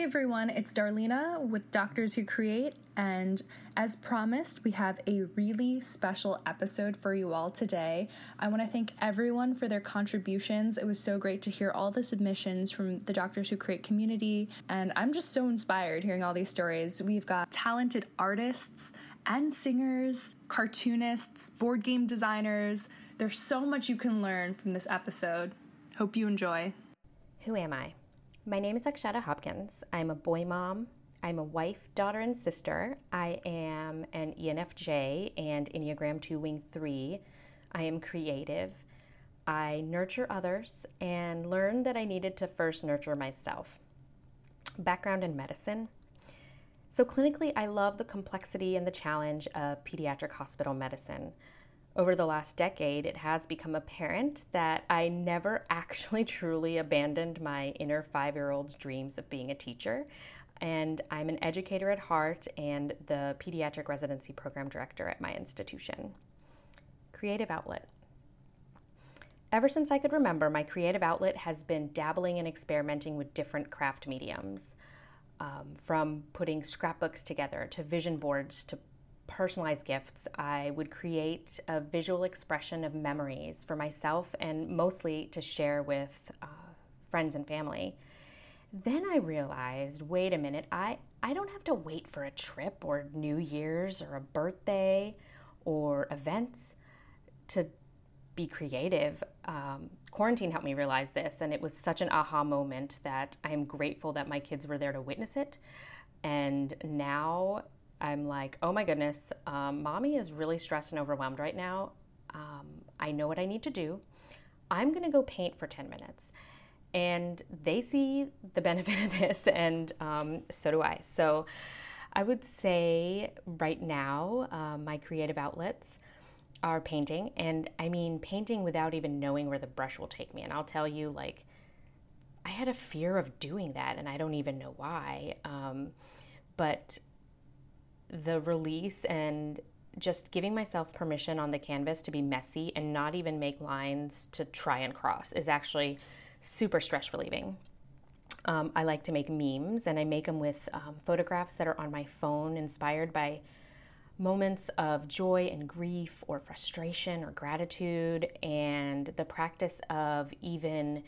Hey everyone, it's Darlena with Doctors Who Create, and as promised, we have a really special episode for you all today. I want to thank everyone for their contributions. It was so great to hear all the submissions from the Doctors Who Create community, and I'm just so inspired hearing all these stories. We've got talented artists and singers, cartoonists, board game designers. There's so much you can learn from this episode. Hope you enjoy. Who am I? My name is Akshata Hopkins. I'm a boy mom. I'm a wife, daughter, and sister. I am an ENFJ and Enneagram 2 Wing 3. I am creative. I nurture others and learned that I needed to first nurture myself. Background in medicine. So, clinically, I love the complexity and the challenge of pediatric hospital medicine. Over the last decade, it has become apparent that I never actually truly abandoned my inner five year old's dreams of being a teacher. And I'm an educator at heart and the pediatric residency program director at my institution. Creative outlet. Ever since I could remember, my creative outlet has been dabbling and experimenting with different craft mediums. Um, from putting scrapbooks together to vision boards to personalized gifts, I would create a visual expression of memories for myself and mostly to share with uh, friends and family. Then I realized wait a minute, I, I don't have to wait for a trip or New Year's or a birthday or events to be creative. Um, quarantine helped me realize this, and it was such an aha moment that I am grateful that my kids were there to witness it. And now I'm like, oh my goodness, um, mommy is really stressed and overwhelmed right now. Um, I know what I need to do. I'm going to go paint for 10 minutes. And they see the benefit of this, and um, so do I. So I would say right now, uh, my creative outlets are painting. And I mean, painting without even knowing where the brush will take me. And I'll tell you, like, I had a fear of doing that, and I don't even know why. Um, but the release and just giving myself permission on the canvas to be messy and not even make lines to try and cross is actually super stress relieving. Um, I like to make memes and I make them with um, photographs that are on my phone inspired by moments of joy and grief or frustration or gratitude. And the practice of even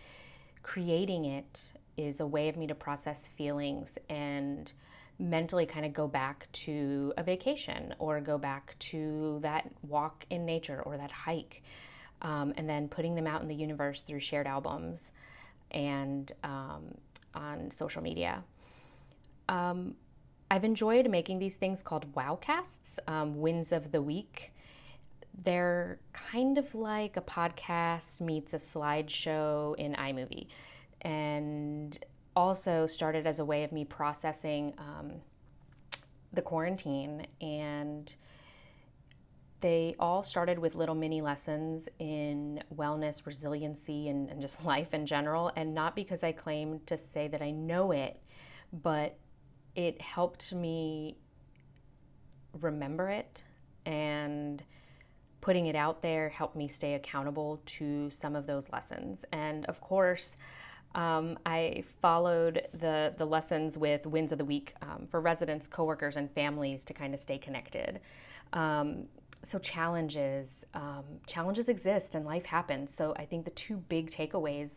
creating it is a way of me to process feelings and mentally kind of go back to a vacation or go back to that walk in nature or that hike. Um, and then putting them out in the universe through shared albums and um, on social media. Um, I've enjoyed making these things called Wowcasts, um, Wins of the Week. They're kind of like a podcast meets a slideshow in iMovie. And also started as a way of me processing um, the quarantine and they all started with little mini lessons in wellness, resiliency, and, and, just life in general. And not because I claim to say that I know it, but it helped me remember it and putting it out there helped me stay accountable to some of those lessons. And of course, um, I followed the, the lessons with Wins of the Week um, for residents, coworkers, and families to kind of stay connected. Um, so challenges, um, challenges exist and life happens. So I think the two big takeaways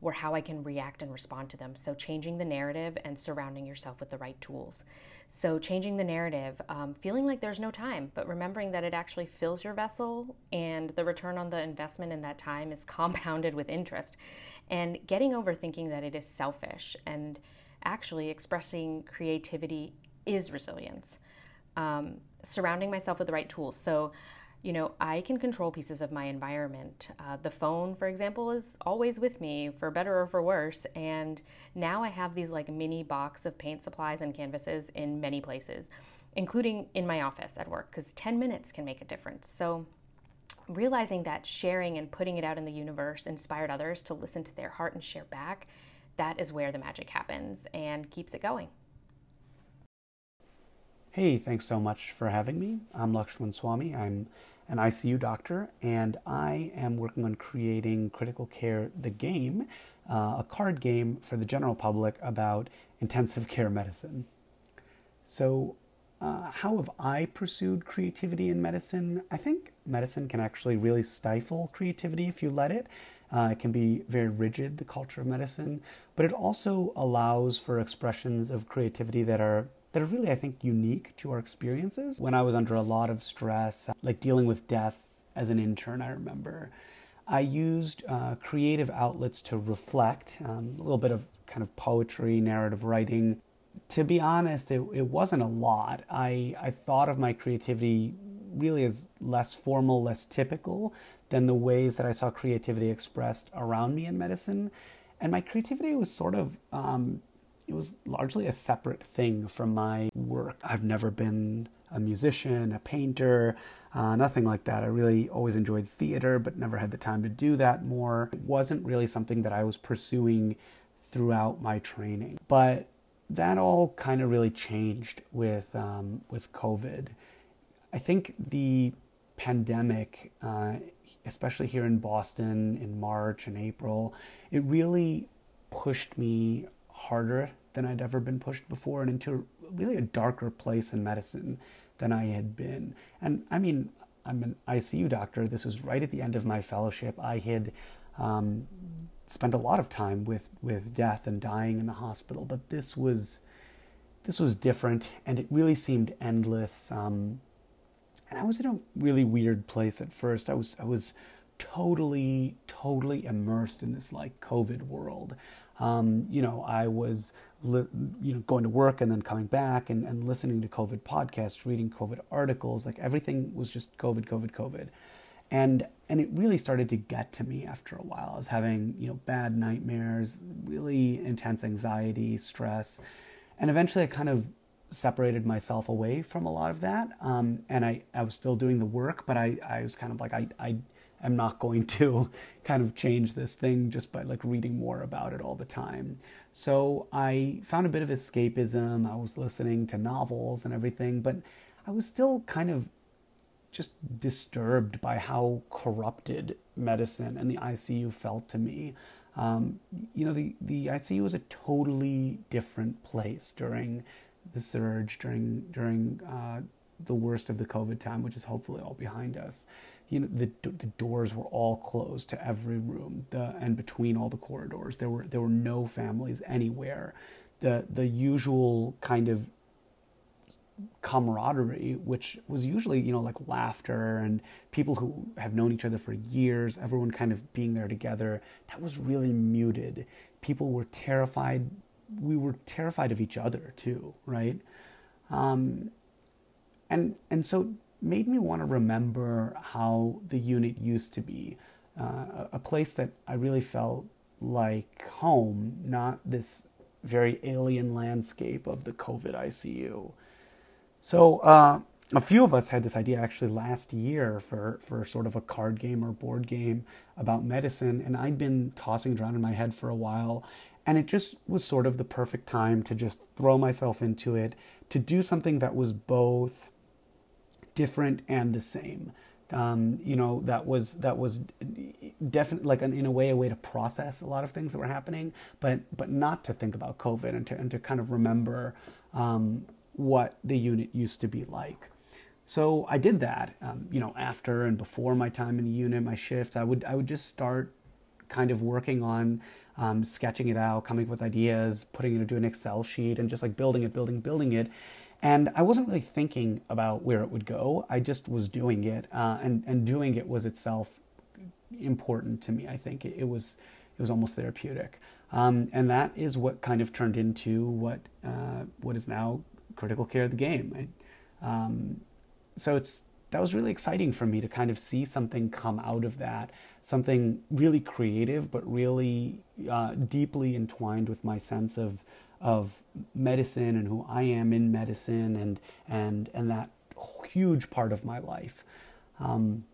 were how I can react and respond to them. So changing the narrative and surrounding yourself with the right tools. So, changing the narrative, um, feeling like there's no time, but remembering that it actually fills your vessel and the return on the investment in that time is compounded with interest and getting over thinking that it is selfish and actually expressing creativity is resilience. Um, surrounding myself with the right tools. So, you know, I can control pieces of my environment. Uh, the phone, for example, is always with me for better or for worse. And now I have these like mini box of paint supplies and canvases in many places, including in my office at work, because 10 minutes can make a difference. So, realizing that sharing and putting it out in the universe inspired others to listen to their heart and share back, that is where the magic happens and keeps it going. Hey, thanks so much for having me. I'm Lakshman Swamy. I'm an ICU doctor, and I am working on creating Critical Care the Game, uh, a card game for the general public about intensive care medicine. So, uh, how have I pursued creativity in medicine? I think medicine can actually really stifle creativity if you let it. Uh, it can be very rigid, the culture of medicine, but it also allows for expressions of creativity that are that are really, I think, unique to our experiences. When I was under a lot of stress, like dealing with death as an intern, I remember, I used uh, creative outlets to reflect, um, a little bit of kind of poetry, narrative writing. To be honest, it, it wasn't a lot. I, I thought of my creativity really as less formal, less typical than the ways that I saw creativity expressed around me in medicine. And my creativity was sort of, um, it was largely a separate thing from my work. I've never been a musician, a painter, uh, nothing like that. I really always enjoyed theater, but never had the time to do that more. It wasn't really something that I was pursuing throughout my training. But that all kind of really changed with um, with COVID. I think the pandemic, uh, especially here in Boston in March and April, it really pushed me harder than I'd ever been pushed before and into really a darker place in medicine than I had been. And I mean, I'm an ICU doctor. This was right at the end of my fellowship. I had um, spent a lot of time with, with death and dying in the hospital, but this was this was different, and it really seemed endless. Um, and I was in a really weird place at first. I was I was totally totally immersed in this like COVID world. Um, you know, I was li- you know going to work and then coming back and, and listening to COVID podcasts, reading COVID articles. Like everything was just COVID, COVID, COVID, and and it really started to get to me after a while. I was having you know bad nightmares, really intense anxiety, stress, and eventually I kind of separated myself away from a lot of that. Um, and I, I was still doing the work, but I, I was kind of like, I, I am not going to kind of change this thing just by like reading more about it all the time. So I found a bit of escapism. I was listening to novels and everything, but I was still kind of just disturbed by how corrupted medicine and the ICU felt to me. Um, you know, the, the ICU was a totally different place during the surge during during uh, the worst of the COVID time, which is hopefully all behind us. You know, the the doors were all closed to every room, the and between all the corridors, there were there were no families anywhere. The the usual kind of camaraderie, which was usually, you know, like laughter and people who have known each other for years, everyone kind of being there together, that was really muted. People were terrified we were terrified of each other too, right? Um, and and so made me want to remember how the unit used to be, uh, a place that I really felt like home, not this very alien landscape of the COVID ICU. So uh, a few of us had this idea actually last year for, for sort of a card game or board game about medicine, and I'd been tossing it around in my head for a while, and it just was sort of the perfect time to just throw myself into it, to do something that was both different and the same. Um, you know, that was that was definitely like an, in a way a way to process a lot of things that were happening, but but not to think about COVID and to and to kind of remember um, what the unit used to be like. So I did that. Um, you know, after and before my time in the unit, my shifts, I would I would just start kind of working on um, sketching it out, coming up with ideas, putting it into an Excel sheet, and just like building it, building, building it. And I wasn't really thinking about where it would go. I just was doing it, uh, and and doing it was itself important to me. I think it, it was it was almost therapeutic, um, and that is what kind of turned into what uh, what is now critical care of the game. Um, so it's that was really exciting for me to kind of see something come out of that, something really creative, but really uh, deeply entwined with my sense of of medicine and who I am in medicine and and and that huge part of my life. Um,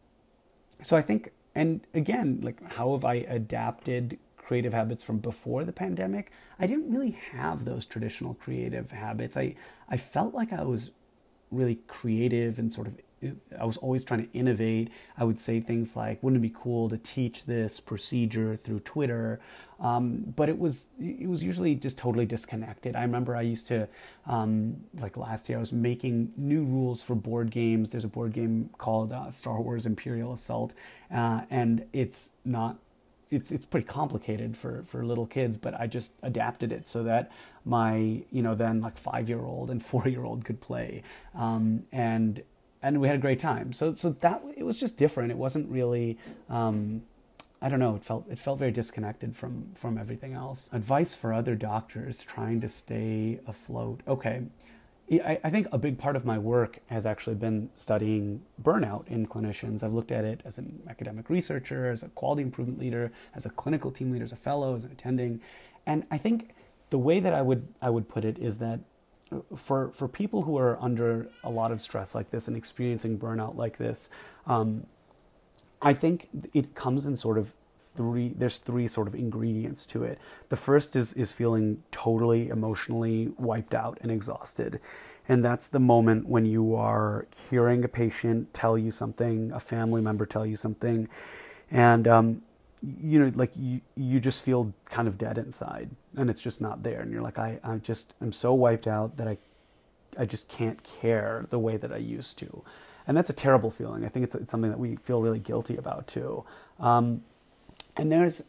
so I think, and again, like how have I adapted creative habits from before the pandemic? I didn't really have those traditional creative habits. I I felt like I was really creative and sort of I was always trying to innovate. I would say things like, "Wouldn't it be cool to teach this procedure through Twitter?" Um, but it was it was usually just totally disconnected. I remember I used to um, like last year I was making new rules for board games. There's a board game called uh, Star Wars Imperial Assault, uh, and it's not it's it's pretty complicated for for little kids, but I just adapted it so that my you know then like five year old and four year old could play, um, and and we had a great time. So so that it was just different. It wasn't really. Um, I don't know. It felt it felt very disconnected from from everything else. Advice for other doctors trying to stay afloat. Okay, I, I think a big part of my work has actually been studying burnout in clinicians. I've looked at it as an academic researcher, as a quality improvement leader, as a clinical team leader, as a fellow, as an attending, and I think the way that I would I would put it is that for for people who are under a lot of stress like this and experiencing burnout like this, um, I think it comes in sort of three there's three sort of ingredients to it. The first is is feeling totally emotionally wiped out and exhausted. And that's the moment when you are hearing a patient tell you something, a family member tell you something, and um, you know, like you, you just feel kind of dead inside, and it's just not there. And you're like, I, I just, I'm so wiped out that I, I just can't care the way that I used to, and that's a terrible feeling. I think it's, it's something that we feel really guilty about too. Um, and there's,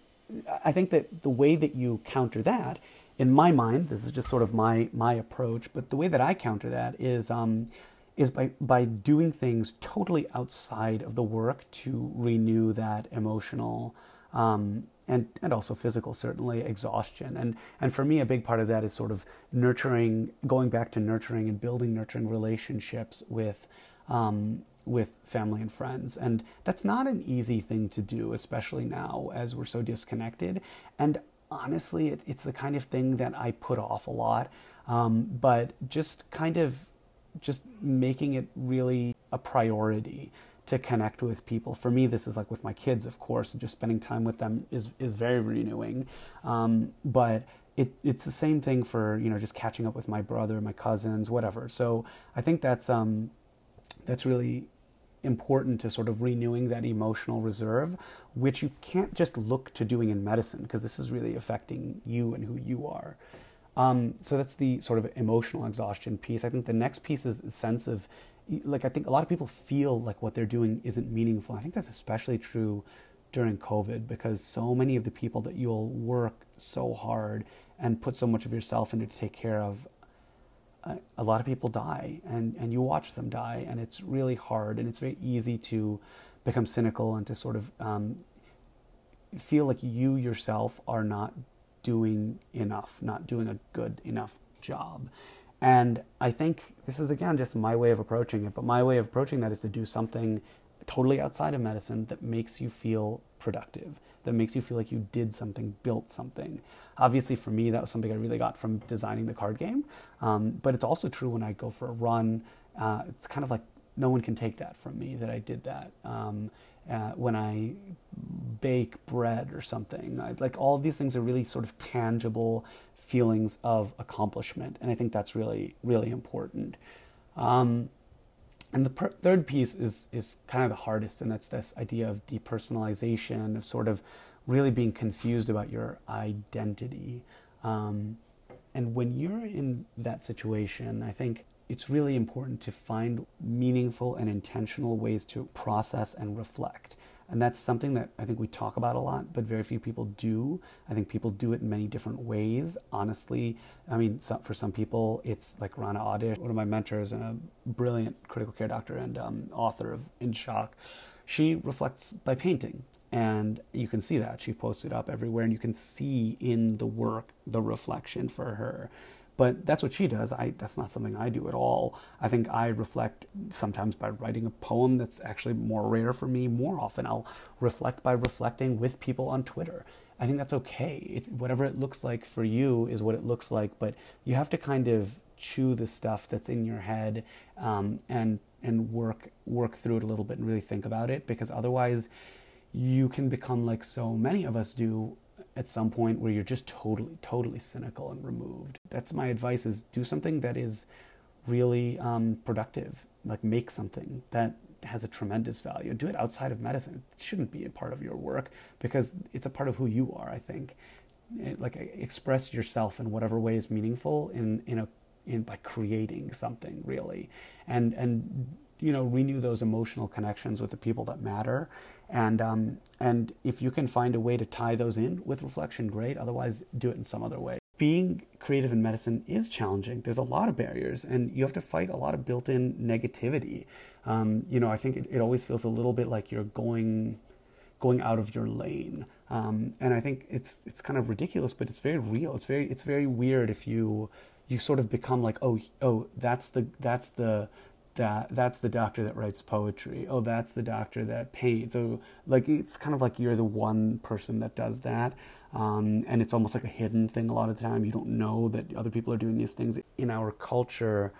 I think that the way that you counter that, in my mind, this is just sort of my my approach, but the way that I counter that is um, is by by doing things totally outside of the work to renew that emotional um, and and also physical certainly exhaustion and and for me a big part of that is sort of nurturing going back to nurturing and building nurturing relationships with um, with family and friends. And that's not an easy thing to do, especially now as we're so disconnected. And honestly, it, it's the kind of thing that I put off a lot. Um, but just kind of just making it really a priority to connect with people. For me, this is like with my kids, of course, just spending time with them is is very renewing. Um, but it, it's the same thing for you know just catching up with my brother, my cousins, whatever. So I think that's um, that's really important to sort of renewing that emotional reserve, which you can't just look to doing in medicine because this is really affecting you and who you are. Um, so that's the sort of emotional exhaustion piece. I think the next piece is the sense of, like, I think a lot of people feel like what they're doing isn't meaningful. I think that's especially true during COVID because so many of the people that you'll work so hard and put so much of yourself into to take care of a lot of people die and, and you watch them die and it's really hard and it's very easy to become cynical and to sort of um, feel like you yourself are not doing enough, not doing a good enough job. And I think this is again just my way of approaching it, but my way of approaching that is to do something totally outside of medicine that makes you feel productive, that makes you feel like you did something, built something. Obviously, for me, that was something I really got from designing the card game. Um, but it's also true when I go for a run. Uh, it's kind of like no one can take that from me that I did that. Um, uh, when I bake bread or something, I, like all of these things are really sort of tangible feelings of accomplishment, and I think that's really really important. Um, and the per- third piece is is kind of the hardest, and that's this idea of depersonalization, of sort of really being confused about your identity. Um, and when you're in that situation, I think it's really important to find meaningful and intentional ways to process and reflect. And that's something that I think we talk about a lot, but very few people do. I think people do it in many different ways. Honestly, I mean, some, for some people, it's like Rana Awdish, one of my mentors and a brilliant critical care doctor and um, author of In Shock. She reflects by painting and you can see that she posts it up everywhere and you can see in the work the reflection for her but that's what she does. I, that's not something i do at all. I think i reflect sometimes by writing a poem that's actually more rare for me more often i'll reflect by reflecting with people on twitter. I think that's okay. It, whatever it looks like for you is what it looks like but you have to kind of chew the stuff that's in your head um, and and work work through it a little bit and really think about it because otherwise you can become like so many of us do at some point where you're just totally totally cynical and removed that's my advice is do something that is really um, productive like make something that has a tremendous value. Do it outside of medicine. It shouldn't be a part of your work because it's a part of who you are. I think, it, like express yourself in whatever way is meaningful in in a in by creating something really, and and you know renew those emotional connections with the people that matter and um, and if you can find a way to tie those in with reflection great. Otherwise do it in some other way. Being creative in medicine is challenging. There's a lot of barriers and you have to fight a lot of built-in negativity. Um, you know i think it, it always feels a little bit like you're going going out of your lane. Um, and i think it's it's kind of ridiculous but it's very real. It's very it's very weird if you you sort of become like oh oh that's the that's the that that's the doctor that writes poetry. Oh, that's the doctor that paints. Oh, like it's kind of like you're the one person that does that. Um, and it's almost like a hidden thing a lot of the time. You don't know that other people are doing these things. In our culture,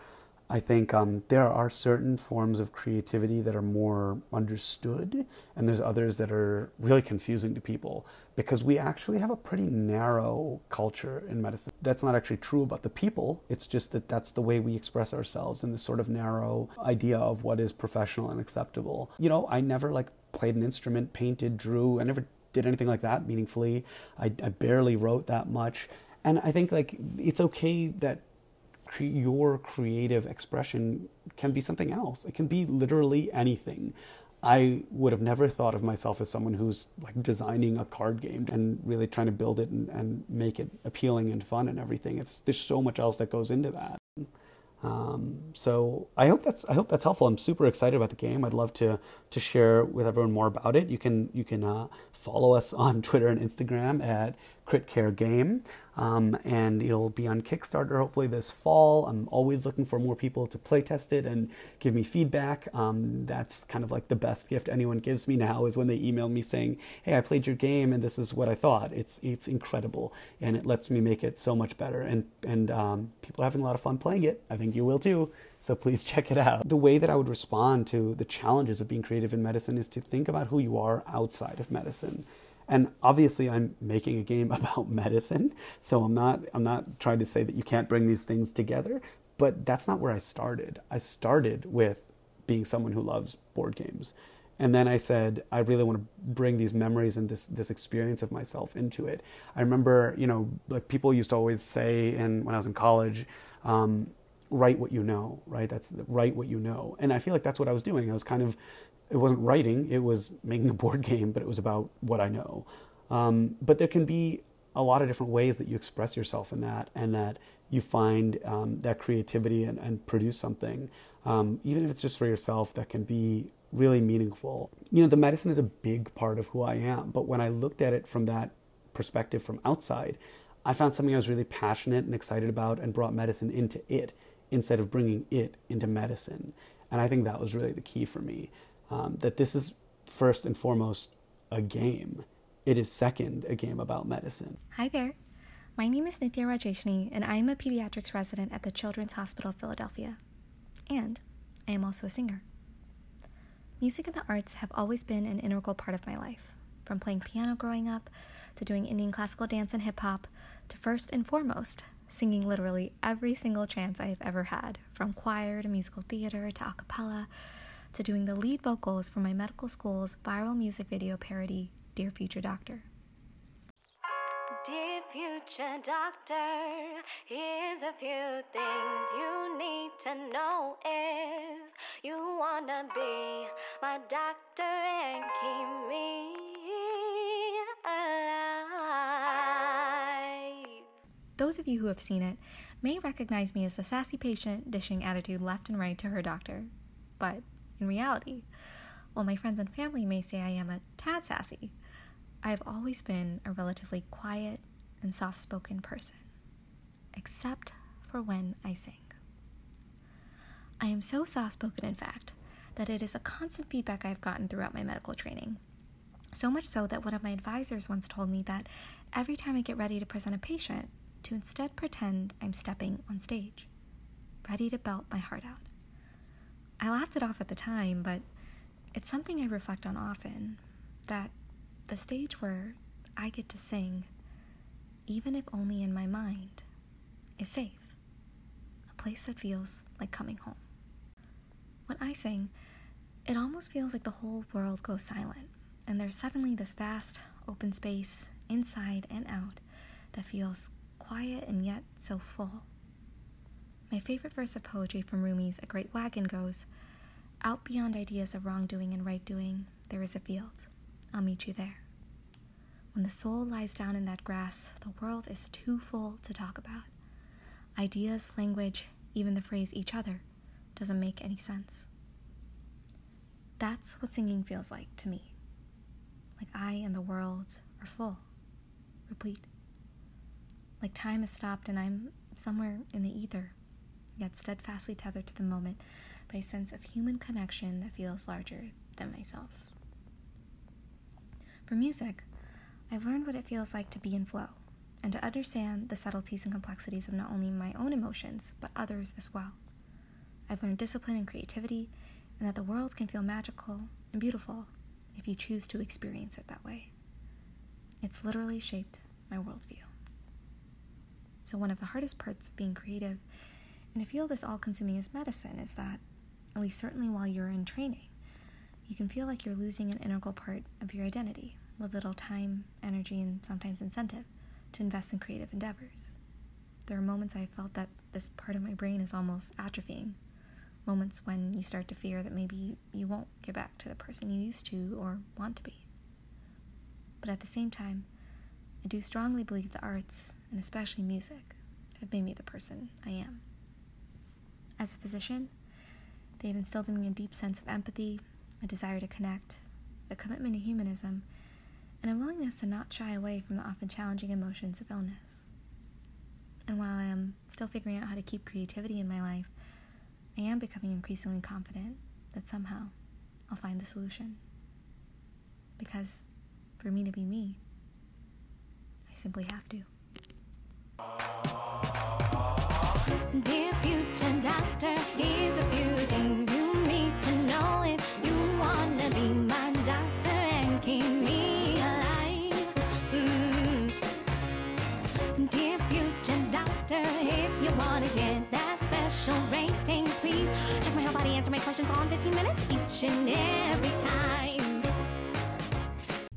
I think um, there are certain forms of creativity that are more understood, and there's others that are really confusing to people because we actually have a pretty narrow culture in medicine. That's not actually true about the people, it's just that that's the way we express ourselves in this sort of narrow idea of what is professional and acceptable. You know, I never like played an instrument, painted, drew, I never did anything like that meaningfully. I, I barely wrote that much. And I think like it's okay that cre- your creative expression can be something else. It can be literally anything. I would have never thought of myself as someone who's like designing a card game and really trying to build it and, and make it appealing and fun and everything. It's there's so much else that goes into that. Um, so I hope that's I hope that's helpful. I'm super excited about the game. I'd love to to share with everyone more about it. You can you can uh, follow us on Twitter and Instagram at Crit Care Game. Um, and it'll be on Kickstarter hopefully this fall. I'm always looking for more people to play test it and give me feedback. Um, that's kind of like the best gift anyone gives me now is when they email me saying, "Hey, I played your game and this is what I thought." It's it's incredible and it lets me make it so much better. And and um, people are having a lot of fun playing it. I think you will too. So please check it out. The way that I would respond to the challenges of being creative in medicine is to think about who you are outside of medicine and obviously I'm making a game about medicine, so I'm not I'm not trying to say that you can't bring these things together, but that's not where I started. I started with being someone who loves board games. And then I said, I really want to bring these memories and this this experience of myself into it. I remember, you know, like people used to always say, and when I was in college, um, write what you know, right? That's write what you know. And I feel like that's what I was doing. I was kind of it wasn't writing, it was making a board game, but it was about what I know. Um, but there can be a lot of different ways that you express yourself in that and that you find um, that creativity and, and produce something, um, even if it's just for yourself, that can be really meaningful. You know, the medicine is a big part of who I am, but when I looked at it from that perspective from outside, I found something I was really passionate and excited about and brought medicine into it instead of bringing it into medicine. And I think that was really the key for me um, that this is first and foremost a game. It is second a game about medicine. Hi there. My name is Nithya Rajeshni, and I am a pediatrics resident at the Children's Hospital of Philadelphia. And I am also a singer. Music and the arts have always been an integral part of my life, from playing piano growing up, to doing Indian classical dance and hip hop, to first and foremost, singing literally every single chance I have ever had, from choir to musical theater to a cappella to doing the lead vocals for my medical school's viral music video parody, Dear Future Doctor. Dear future doctor, here's a few things you need to know if you wanna be my doctor and keep me alive. Those of you who have seen it may recognize me as the sassy patient dishing attitude left and right to her doctor. But in reality. While my friends and family may say I am a tad sassy, I have always been a relatively quiet and soft spoken person, except for when I sing. I am so soft spoken, in fact, that it is a constant feedback I've gotten throughout my medical training. So much so that one of my advisors once told me that every time I get ready to present a patient, to instead pretend I'm stepping on stage, ready to belt my heart out. I laughed it off at the time, but it's something I reflect on often that the stage where I get to sing, even if only in my mind, is safe, a place that feels like coming home. When I sing, it almost feels like the whole world goes silent, and there's suddenly this vast open space inside and out that feels quiet and yet so full. My favorite verse of poetry from Rumi's A Great Wagon goes Out beyond ideas of wrongdoing and right doing, there is a field. I'll meet you there. When the soul lies down in that grass, the world is too full to talk about. Ideas, language, even the phrase each other doesn't make any sense. That's what singing feels like to me. Like I and the world are full, replete. Like time has stopped and I'm somewhere in the ether, yet steadfastly tethered to the moment by a sense of human connection that feels larger than myself. For music, I've learned what it feels like to be in flow and to understand the subtleties and complexities of not only my own emotions, but others as well. I've learned discipline and creativity, and that the world can feel magical and beautiful if you choose to experience it that way. It's literally shaped my worldview. So, one of the hardest parts of being creative in a field as all consuming as medicine is that, at least certainly while you're in training, you can feel like you're losing an integral part of your identity with little time, energy, and sometimes incentive to invest in creative endeavors. There are moments I felt that this part of my brain is almost atrophying. Moments when you start to fear that maybe you won't get back to the person you used to or want to be. But at the same time, I do strongly believe the arts, and especially music, have made me the person I am. As a physician, they have instilled in me a deep sense of empathy, a desire to connect, a commitment to humanism, and a willingness to not shy away from the often challenging emotions of illness. And while I am still figuring out how to keep creativity in my life, I am becoming increasingly confident that somehow I'll find the solution. Because for me to be me, I simply have to. Questions all in 15 minutes each and every time.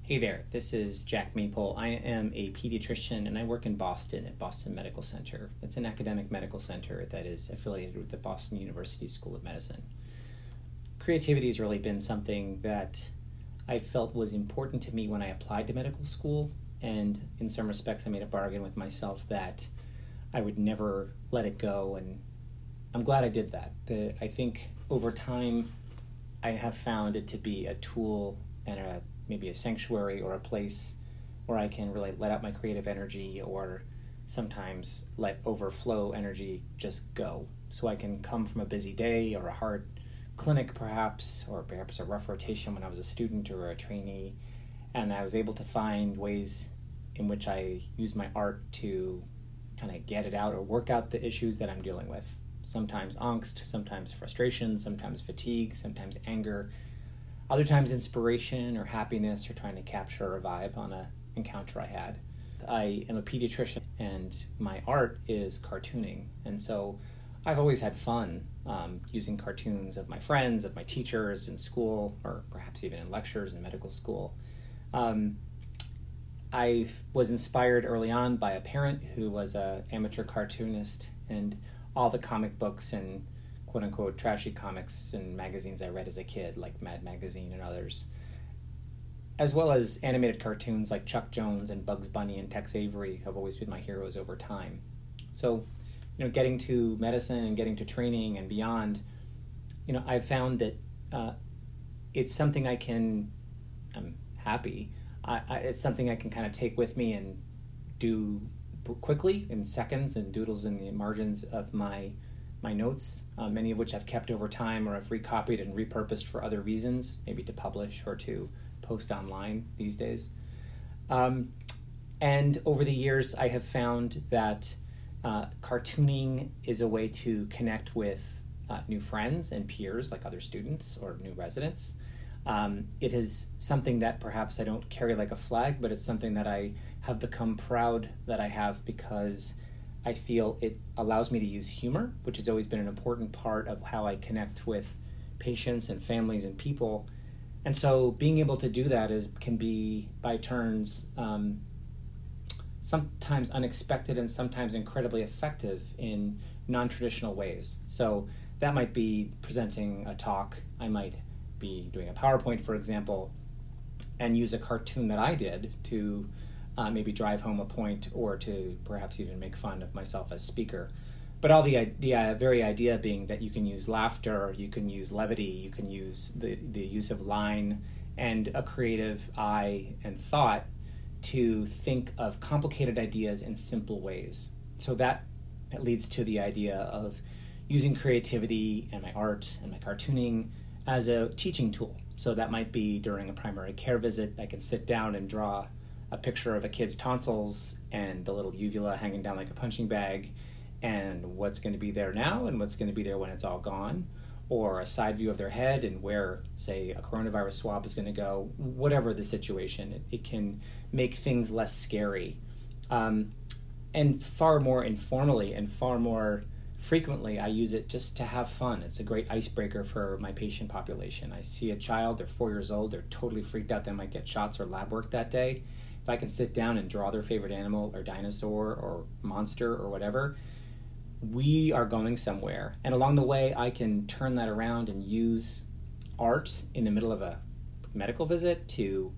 Hey there, this is Jack Maypole. I am a pediatrician and I work in Boston at Boston Medical Center. It's an academic medical center that is affiliated with the Boston University School of Medicine. Creativity has really been something that I felt was important to me when I applied to medical school, and in some respects, I made a bargain with myself that I would never let it go, and I'm glad I did that. The, I think over time, I have found it to be a tool and a maybe a sanctuary or a place where I can really let out my creative energy or sometimes let overflow energy just go. So I can come from a busy day or a hard clinic, perhaps, or perhaps a rough rotation when I was a student or a trainee, and I was able to find ways in which I use my art to kind of get it out or work out the issues that I'm dealing with. Sometimes angst, sometimes frustration, sometimes fatigue, sometimes anger, other times inspiration or happiness or trying to capture a vibe on an encounter I had. I am a pediatrician and my art is cartooning. And so I've always had fun um, using cartoons of my friends, of my teachers in school, or perhaps even in lectures in medical school. Um, I was inspired early on by a parent who was an amateur cartoonist, and all the comic books and quote unquote trashy comics and magazines I read as a kid, like Mad Magazine and others, as well as animated cartoons like Chuck Jones and Bugs Bunny and Tex Avery have always been my heroes over time. So, you know, getting to medicine and getting to training and beyond, you know, I've found that uh, it's something I can. I'm happy. I, I, it's something I can kind of take with me and do quickly in seconds and doodles in the margins of my my notes, uh, many of which I've kept over time or I've recopied and repurposed for other reasons, maybe to publish or to post online these days. Um, and over the years, I have found that uh, cartooning is a way to connect with uh, new friends and peers, like other students or new residents. Um, it is something that perhaps I don't carry like a flag, but it's something that I have become proud that I have because I feel it allows me to use humor, which has always been an important part of how I connect with patients and families and people. And so being able to do that is can be by turns um, sometimes unexpected and sometimes incredibly effective in non-traditional ways. So that might be presenting a talk. I might be doing a PowerPoint, for example, and use a cartoon that I did to uh, maybe drive home a point or to perhaps even make fun of myself as speaker. But all the the uh, very idea being that you can use laughter, you can use levity, you can use the the use of line and a creative eye and thought to think of complicated ideas in simple ways. So that leads to the idea of using creativity and my art and my cartooning as a teaching tool. So that might be during a primary care visit, I can sit down and draw a picture of a kid's tonsils and the little uvula hanging down like a punching bag and what's going to be there now and what's going to be there when it's all gone or a side view of their head and where say a coronavirus swab is going to go whatever the situation it, it can make things less scary um, and far more informally and far more frequently i use it just to have fun. It's a great icebreaker for my patient population. I see a child they're four years old they're totally freaked out they might get shots or lab work that day. If i can sit down and draw their favorite animal or dinosaur or monster or whatever we are going somewhere. And along the way i can turn that around and use art in the middle of a medical visit to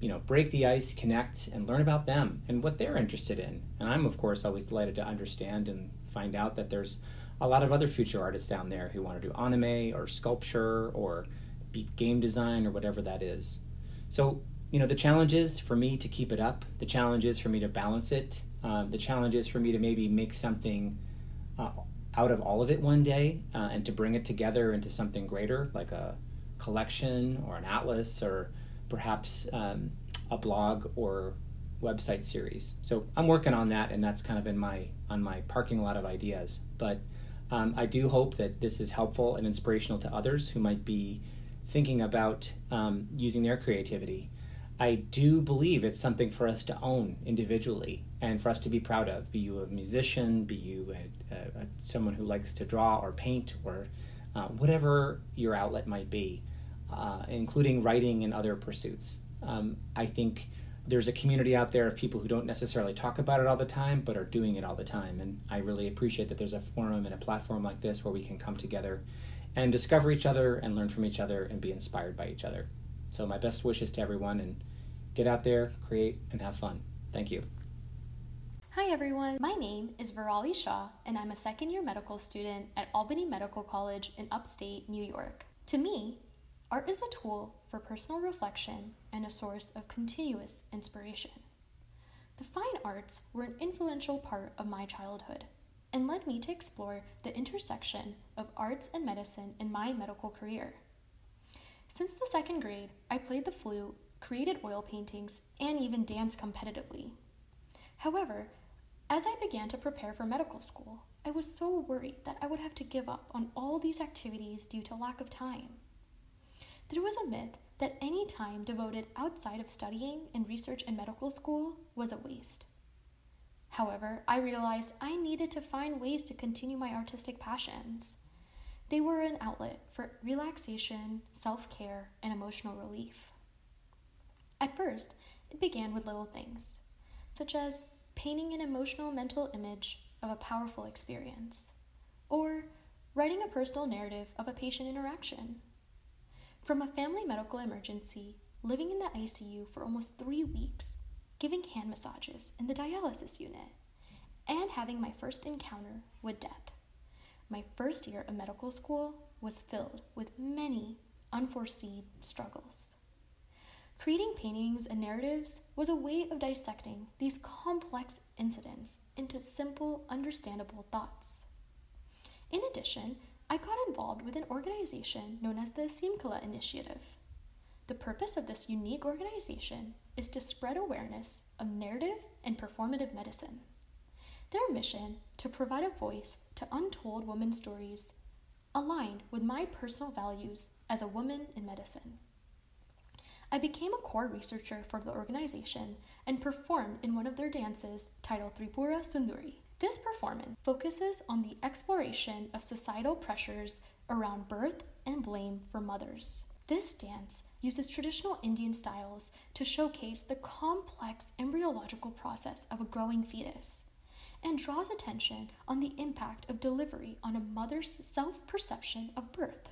you know break the ice connect and learn about them and what they're interested in. And i'm of course always delighted to understand and find out that there's a lot of other future artists down there who want to do anime or sculpture or game design or whatever that is. So, you know, the challenge is for me to keep it up. The challenge is for me to balance it. Um, the challenge is for me to maybe make something uh, out of all of it one day uh, and to bring it together into something greater, like a collection or an atlas or perhaps um, a blog or website series. So I'm working on that, and that's kind of in my on my parking lot of ideas. But um, I do hope that this is helpful and inspirational to others who might be thinking about um, using their creativity. I do believe it's something for us to own individually and for us to be proud of. Be you a musician, be you a, a, a, someone who likes to draw or paint or uh, whatever your outlet might be, uh, including writing and other pursuits. Um, I think there's a community out there of people who don't necessarily talk about it all the time, but are doing it all the time. And I really appreciate that there's a forum and a platform like this where we can come together and discover each other and learn from each other and be inspired by each other. So, my best wishes to everyone and get out there, create, and have fun. Thank you. Hi everyone, my name is Virali Shah, and I'm a second year medical student at Albany Medical College in upstate New York. To me, art is a tool for personal reflection and a source of continuous inspiration. The fine arts were an influential part of my childhood and led me to explore the intersection of arts and medicine in my medical career. Since the second grade, I played the flute, created oil paintings, and even danced competitively. However, as I began to prepare for medical school, I was so worried that I would have to give up on all these activities due to lack of time. There was a myth that any time devoted outside of studying and research in medical school was a waste. However, I realized I needed to find ways to continue my artistic passions. They were an outlet for relaxation, self care, and emotional relief. At first, it began with little things, such as painting an emotional mental image of a powerful experience, or writing a personal narrative of a patient interaction. From a family medical emergency, living in the ICU for almost three weeks, giving hand massages in the dialysis unit, and having my first encounter with death. My first year of medical school was filled with many unforeseen struggles. Creating paintings and narratives was a way of dissecting these complex incidents into simple, understandable thoughts. In addition, I got involved with an organization known as the Simkala Initiative. The purpose of this unique organization is to spread awareness of narrative and performative medicine. Their mission to provide a voice to untold women's stories aligned with my personal values as a woman in medicine. I became a core researcher for the organization and performed in one of their dances titled Tripura Sundari. This performance focuses on the exploration of societal pressures around birth, and blame for mothers. This dance uses traditional Indian styles to showcase the complex embryological process of a growing fetus and draws attention on the impact of delivery on a mother's self perception of birth.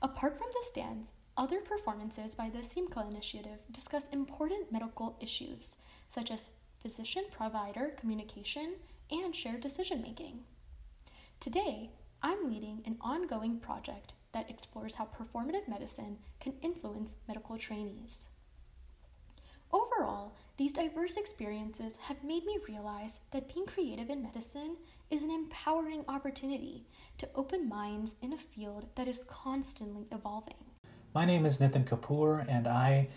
Apart from this dance, other performances by the Simcha Initiative discuss important medical issues such as physician provider communication and shared decision making. Today, I'm leading an ongoing project that explores how performative medicine can influence medical trainees. Overall, these diverse experiences have made me realize that being creative in medicine is an empowering opportunity to open minds in a field that is constantly evolving. My name is Nitin Kapoor, and I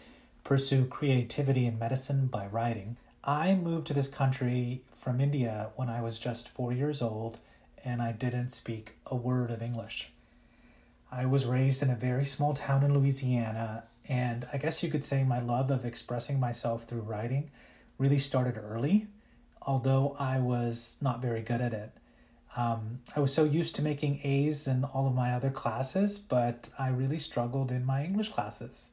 pursue creativity in medicine by writing. I moved to this country from India when I was just four years old, and I didn't speak a word of English. I was raised in a very small town in Louisiana, and I guess you could say my love of expressing myself through writing really started early, although I was not very good at it. Um, I was so used to making A's in all of my other classes, but I really struggled in my English classes.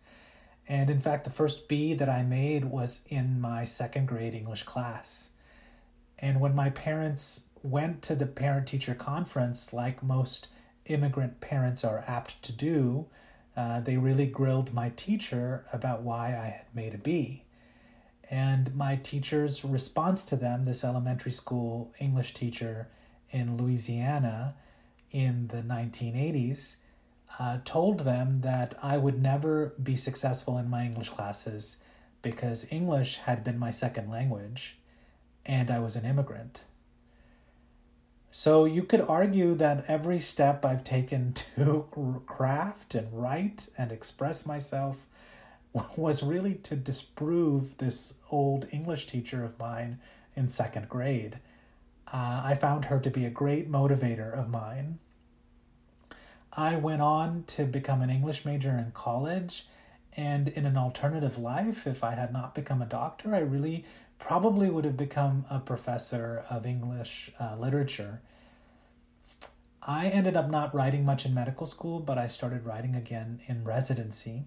And in fact, the first B that I made was in my second grade English class. And when my parents went to the parent teacher conference, like most immigrant parents are apt to do, uh, they really grilled my teacher about why I had made a B. And my teacher's response to them, this elementary school English teacher in Louisiana in the 1980s, uh, told them that I would never be successful in my English classes because English had been my second language and I was an immigrant. So you could argue that every step I've taken to craft and write and express myself was really to disprove this old English teacher of mine in second grade. Uh, I found her to be a great motivator of mine. I went on to become an English major in college, and in an alternative life, if I had not become a doctor, I really probably would have become a professor of English uh, literature. I ended up not writing much in medical school, but I started writing again in residency.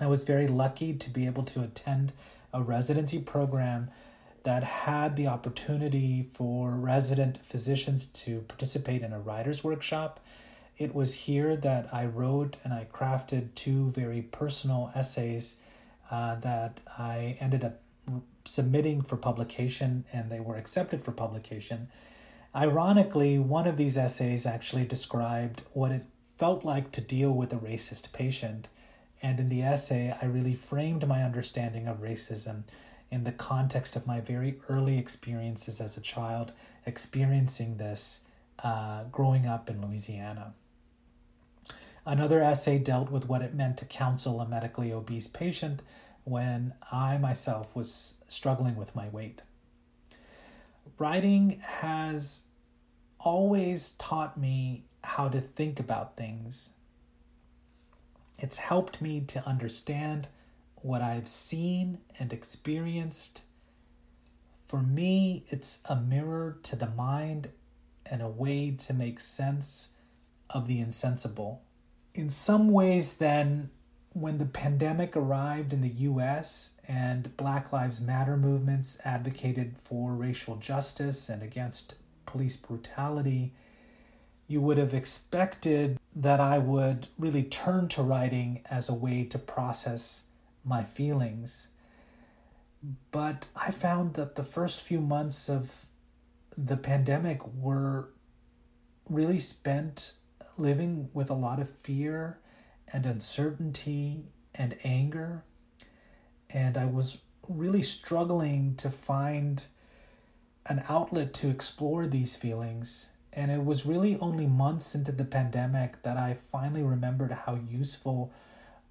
I was very lucky to be able to attend a residency program that had the opportunity for resident physicians to participate in a writer's workshop. It was here that I wrote and I crafted two very personal essays uh, that I ended up submitting for publication and they were accepted for publication. Ironically, one of these essays actually described what it felt like to deal with a racist patient. And in the essay, I really framed my understanding of racism in the context of my very early experiences as a child, experiencing this uh, growing up in Louisiana. Another essay dealt with what it meant to counsel a medically obese patient when I myself was struggling with my weight. Writing has always taught me how to think about things. It's helped me to understand what I've seen and experienced. For me, it's a mirror to the mind and a way to make sense of the insensible. In some ways, then, when the pandemic arrived in the US and Black Lives Matter movements advocated for racial justice and against police brutality, you would have expected that I would really turn to writing as a way to process my feelings. But I found that the first few months of the pandemic were really spent living with a lot of fear and uncertainty and anger. And I was really struggling to find an outlet to explore these feelings. And it was really only months into the pandemic that I finally remembered how useful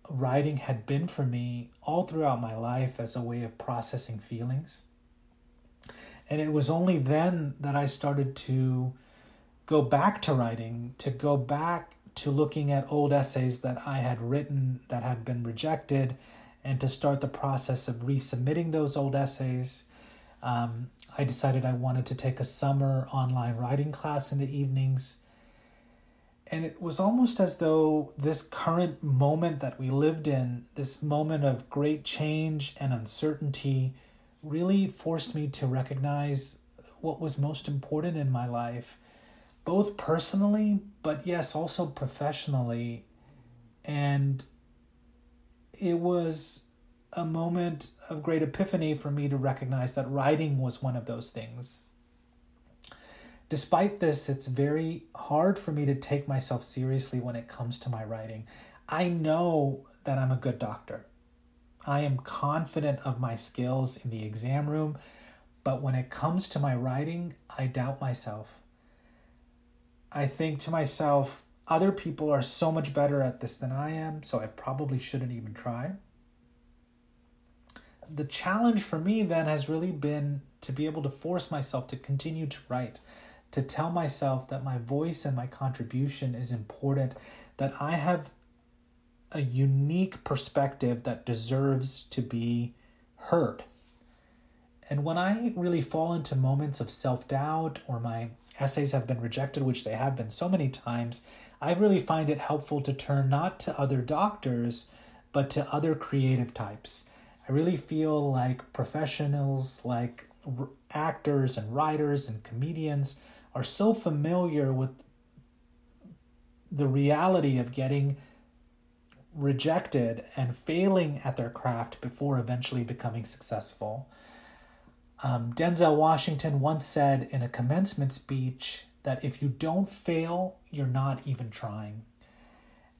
writing had been for me all throughout my life as a way of processing feelings. And it was only then that I started to go back to writing, to go back to looking at old essays that I had written that had been rejected, and to start the process of resubmitting those old essays. Um, I decided I wanted to take a summer online writing class in the evenings. And it was almost as though this current moment that we lived in, this moment of great change and uncertainty, really forced me to recognize what was most important in my life, both personally, but yes, also professionally. And it was a moment of great epiphany for me to recognize that writing was one of those things. Despite this, it's very hard for me to take myself seriously when it comes to my writing. I know that I'm a good doctor. I am confident of my skills in the exam room, but when it comes to my writing, I doubt myself. I think to myself, other people are so much better at this than I am, so I probably shouldn't even try. The challenge for me then has really been to be able to force myself to continue to write, to tell myself that my voice and my contribution is important, that I have a unique perspective that deserves to be heard. And when I really fall into moments of self doubt or my essays have been rejected, which they have been so many times, I really find it helpful to turn not to other doctors, but to other creative types. I really feel like professionals, like actors and writers and comedians, are so familiar with the reality of getting rejected and failing at their craft before eventually becoming successful. Um, Denzel Washington once said in a commencement speech that if you don't fail, you're not even trying.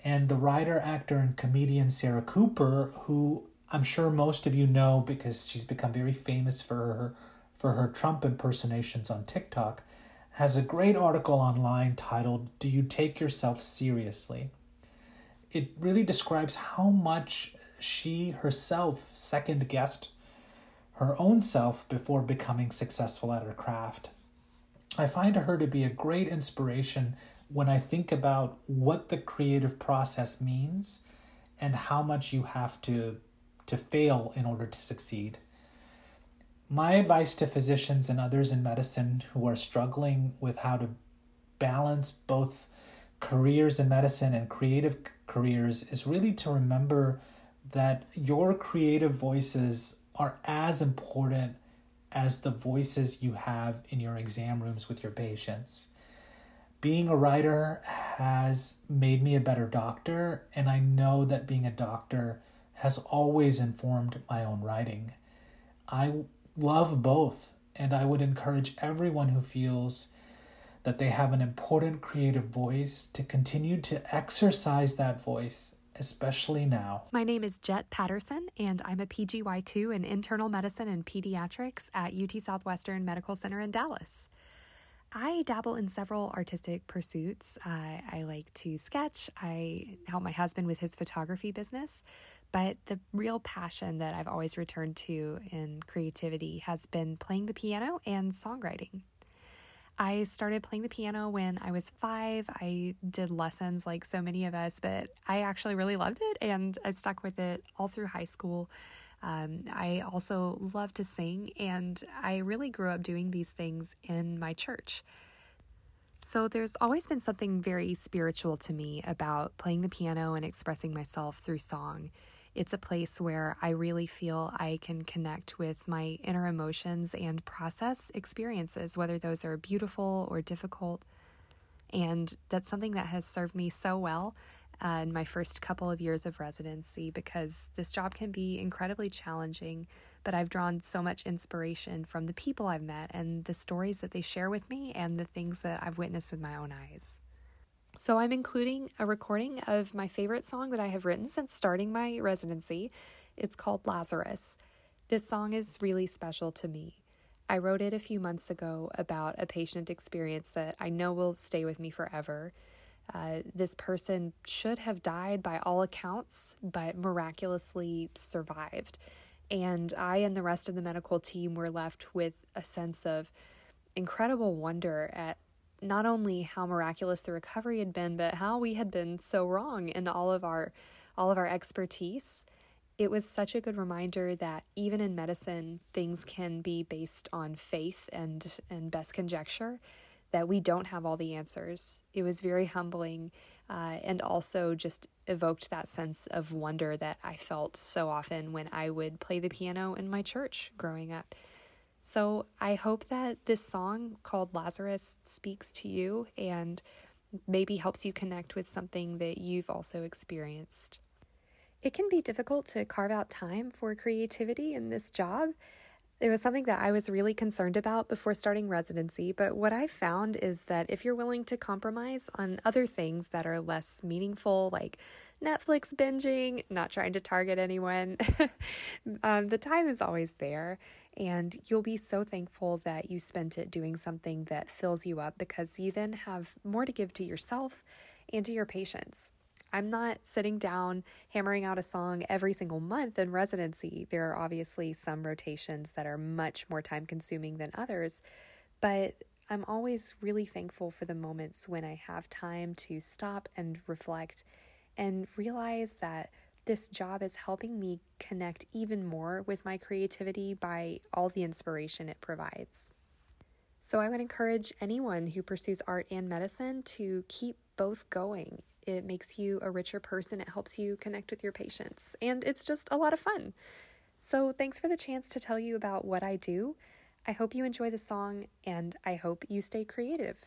And the writer, actor, and comedian Sarah Cooper, who I'm sure most of you know because she's become very famous for her for her Trump impersonations on TikTok, has a great article online titled Do You Take Yourself Seriously? It really describes how much she herself second guessed her own self before becoming successful at her craft. I find her to be a great inspiration when I think about what the creative process means and how much you have to to fail in order to succeed. My advice to physicians and others in medicine who are struggling with how to balance both careers in medicine and creative careers is really to remember that your creative voices are as important as the voices you have in your exam rooms with your patients. Being a writer has made me a better doctor, and I know that being a doctor has always informed my own writing. I love both. And I would encourage everyone who feels that they have an important creative voice to continue to exercise that voice, especially now. My name is Jet Patterson, and I'm a PGY2 in internal medicine and pediatrics at UT Southwestern Medical Center in Dallas. I dabble in several artistic pursuits. Uh, I like to sketch. I help my husband with his photography business. But the real passion that I've always returned to in creativity has been playing the piano and songwriting. I started playing the piano when I was five. I did lessons like so many of us, but I actually really loved it and I stuck with it all through high school. Um, I also love to sing, and I really grew up doing these things in my church. So there's always been something very spiritual to me about playing the piano and expressing myself through song. It's a place where I really feel I can connect with my inner emotions and process experiences, whether those are beautiful or difficult. And that's something that has served me so well uh, in my first couple of years of residency because this job can be incredibly challenging. But I've drawn so much inspiration from the people I've met and the stories that they share with me and the things that I've witnessed with my own eyes. So I'm including a recording of my favorite song that I have written since starting my residency. It's called Lazarus. This song is really special to me. I wrote it a few months ago about a patient experience that I know will stay with me forever. Uh, this person should have died by all accounts, but miraculously survived. And I and the rest of the medical team were left with a sense of incredible wonder at not only how miraculous the recovery had been, but how we had been so wrong in all of our all of our expertise. It was such a good reminder that even in medicine, things can be based on faith and and best conjecture, that we don't have all the answers. It was very humbling uh, and also just evoked that sense of wonder that I felt so often when I would play the piano in my church growing up. So I hope that this song called Lazarus speaks to you and maybe helps you connect with something that you've also experienced. It can be difficult to carve out time for creativity in this job. It was something that I was really concerned about before starting residency, but what I found is that if you're willing to compromise on other things that are less meaningful, like Netflix binging, not trying to target anyone, um, the time is always there. And you'll be so thankful that you spent it doing something that fills you up because you then have more to give to yourself and to your patients. I'm not sitting down hammering out a song every single month in residency. There are obviously some rotations that are much more time consuming than others, but I'm always really thankful for the moments when I have time to stop and reflect and realize that this job is helping me connect even more with my creativity by all the inspiration it provides. So, I would encourage anyone who pursues art and medicine to keep both going it makes you a richer person. It helps you connect with your patients. And it's just a lot of fun. So, thanks for the chance to tell you about what I do. I hope you enjoy the song, and I hope you stay creative.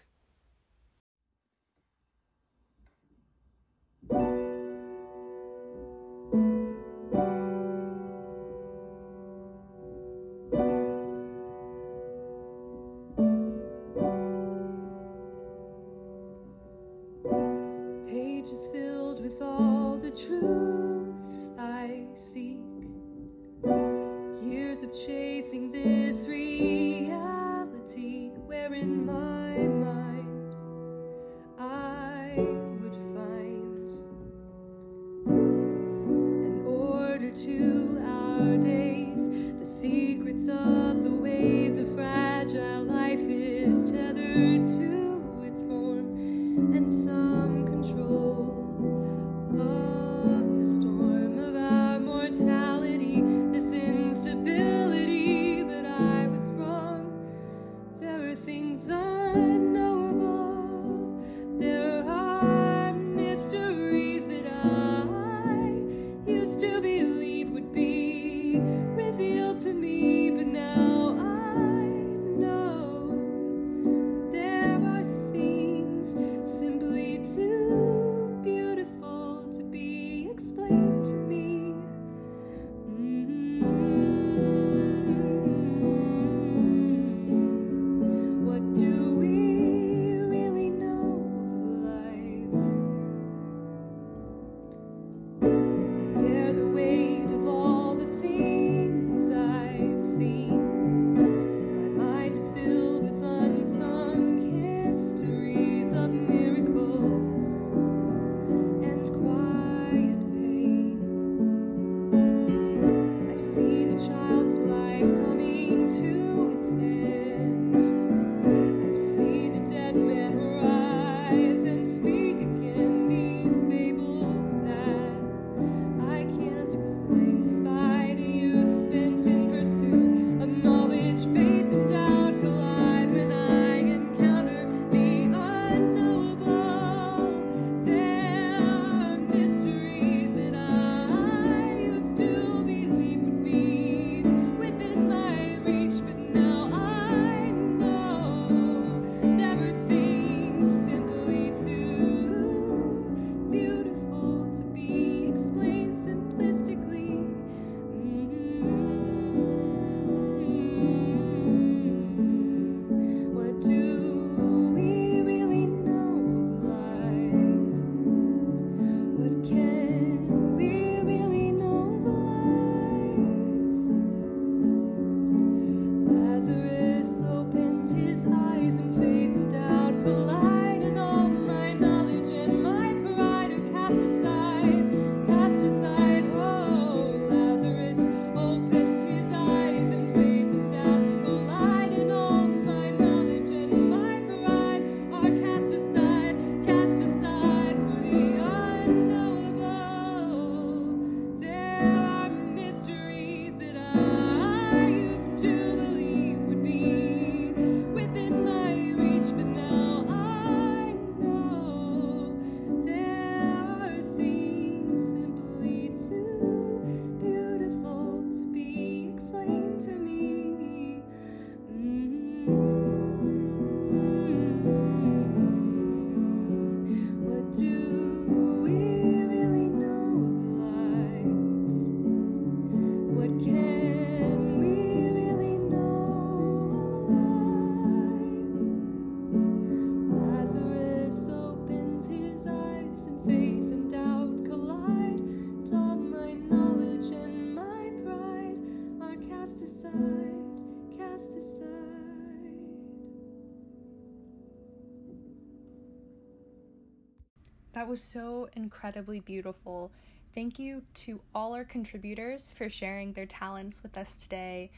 Was so incredibly beautiful. Thank you to all our contributors for sharing their talents with us today.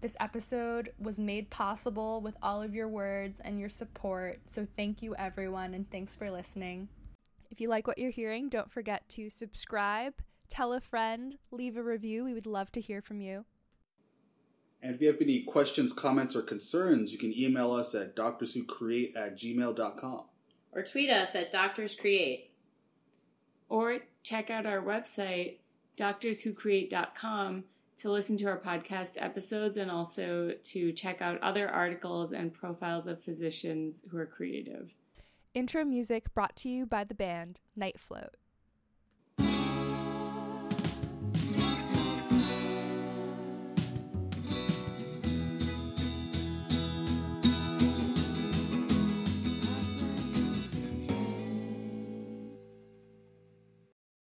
This episode was made possible with all of your words and your support, so thank you, everyone, and thanks for listening. If you like what you're hearing, don't forget to subscribe, tell a friend, leave a review. We would love to hear from you. And if you have any questions, comments, or concerns, you can email us at doctorswhocreate at gmail.com. Or tweet us at doctorscreate. Or check out our website, doctorswhocreate.com, to listen to our podcast episodes and also to check out other articles and profiles of physicians who are creative. Intro music brought to you by the band Night Float.